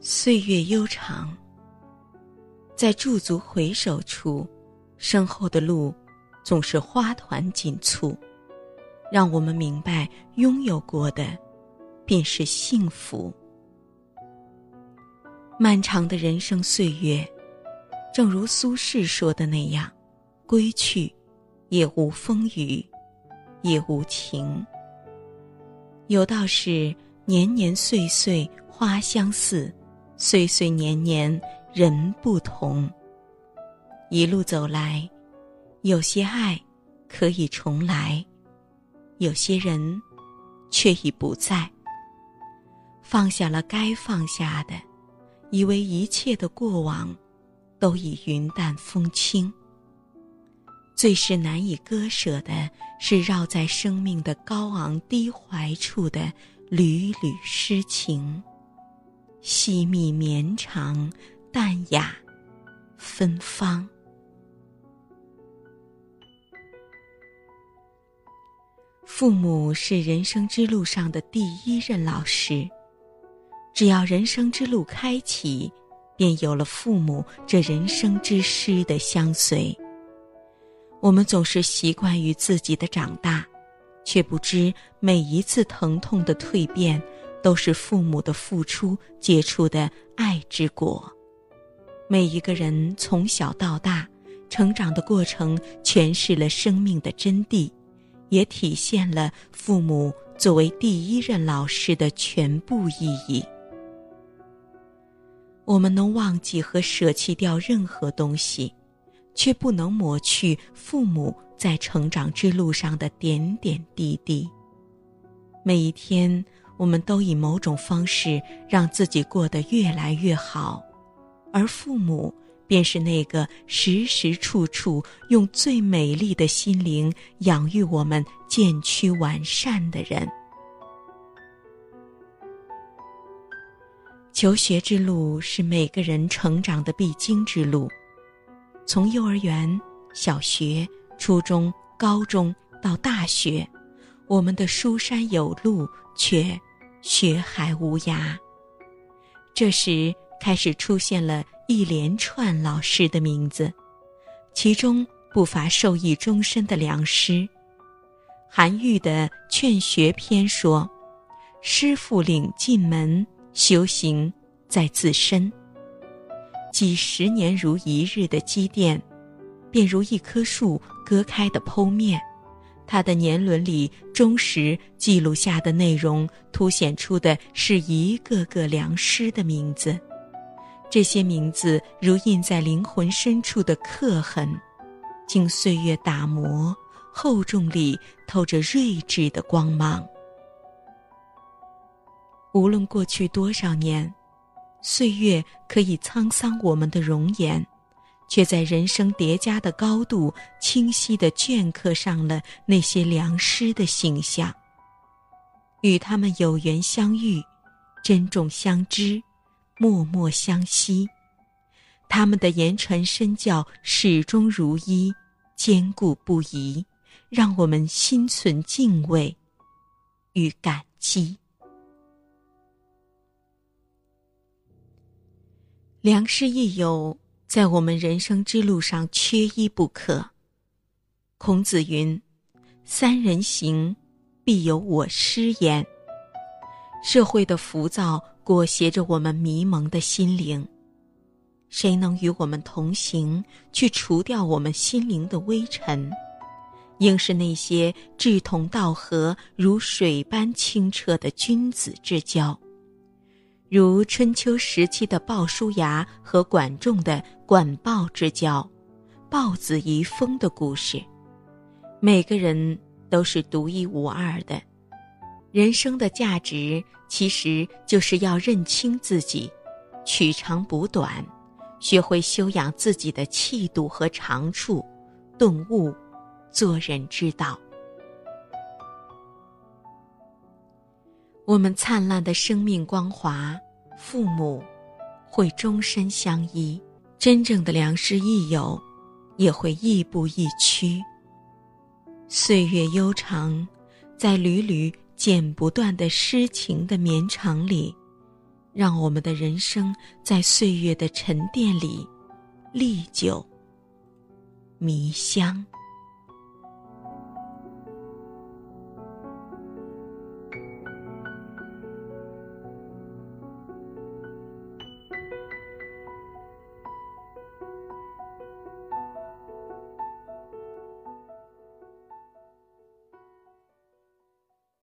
岁月悠长，在驻足回首处，身后的路总是花团锦簇，让我们明白，拥有过的便是幸福。漫长的人生岁月，正如苏轼说的那样，归去，也无风雨，也无晴。有道是：年年岁岁花相似。岁岁年年人不同。一路走来，有些爱可以重来，有些人却已不在。放下了该放下的，以为一切的过往都已云淡风轻。最是难以割舍的，是绕在生命的高昂低怀处的缕缕诗情。细密绵长，淡雅，芬芳。父母是人生之路上的第一任老师，只要人生之路开启，便有了父母这人生之师的相随。我们总是习惯于自己的长大，却不知每一次疼痛的蜕变。都是父母的付出结出的爱之果。每一个人从小到大成长的过程，诠释了生命的真谛，也体现了父母作为第一任老师的全部意义。我们能忘记和舍弃掉任何东西，却不能抹去父母在成长之路上的点点滴滴。每一天。我们都以某种方式让自己过得越来越好，而父母便是那个时时处处用最美丽的心灵养育我们渐趋完善的人。求学之路是每个人成长的必经之路，从幼儿园、小学、初中、高中到大学，我们的书山有路，却。学海无涯。这时开始出现了一连串老师的名字，其中不乏受益终身的良师。韩愈的《劝学篇》说：“师傅领进门，修行在自身。几十年如一日的积淀，便如一棵树割开的剖面。”他的年轮里忠实记录下的内容，凸显出的是一个个良师的名字。这些名字如印在灵魂深处的刻痕，经岁月打磨，厚重里透着睿智的光芒。无论过去多少年，岁月可以沧桑我们的容颜。却在人生叠加的高度，清晰地镌刻上了那些良师的形象。与他们有缘相遇，珍重相知，默默相惜。他们的言传身教始终如一，坚固不移，让我们心存敬畏与感激。良师益友。在我们人生之路上，缺一不可。孔子云：“三人行，必有我师焉。”社会的浮躁裹挟着我们迷蒙的心灵，谁能与我们同行，去除掉我们心灵的微尘？应是那些志同道合、如水般清澈的君子之交。如春秋时期的鲍叔牙和管仲的管鲍之交，鲍子遗风的故事。每个人都是独一无二的，人生的价值其实就是要认清自己，取长补短，学会修养自己的气度和长处，顿悟做人之道。我们灿烂的生命光华，父母会终身相依；真正的良师益友，也会亦步亦趋。岁月悠长，在缕缕剪不断的诗情的绵长里，让我们的人生在岁月的沉淀里历久弥香。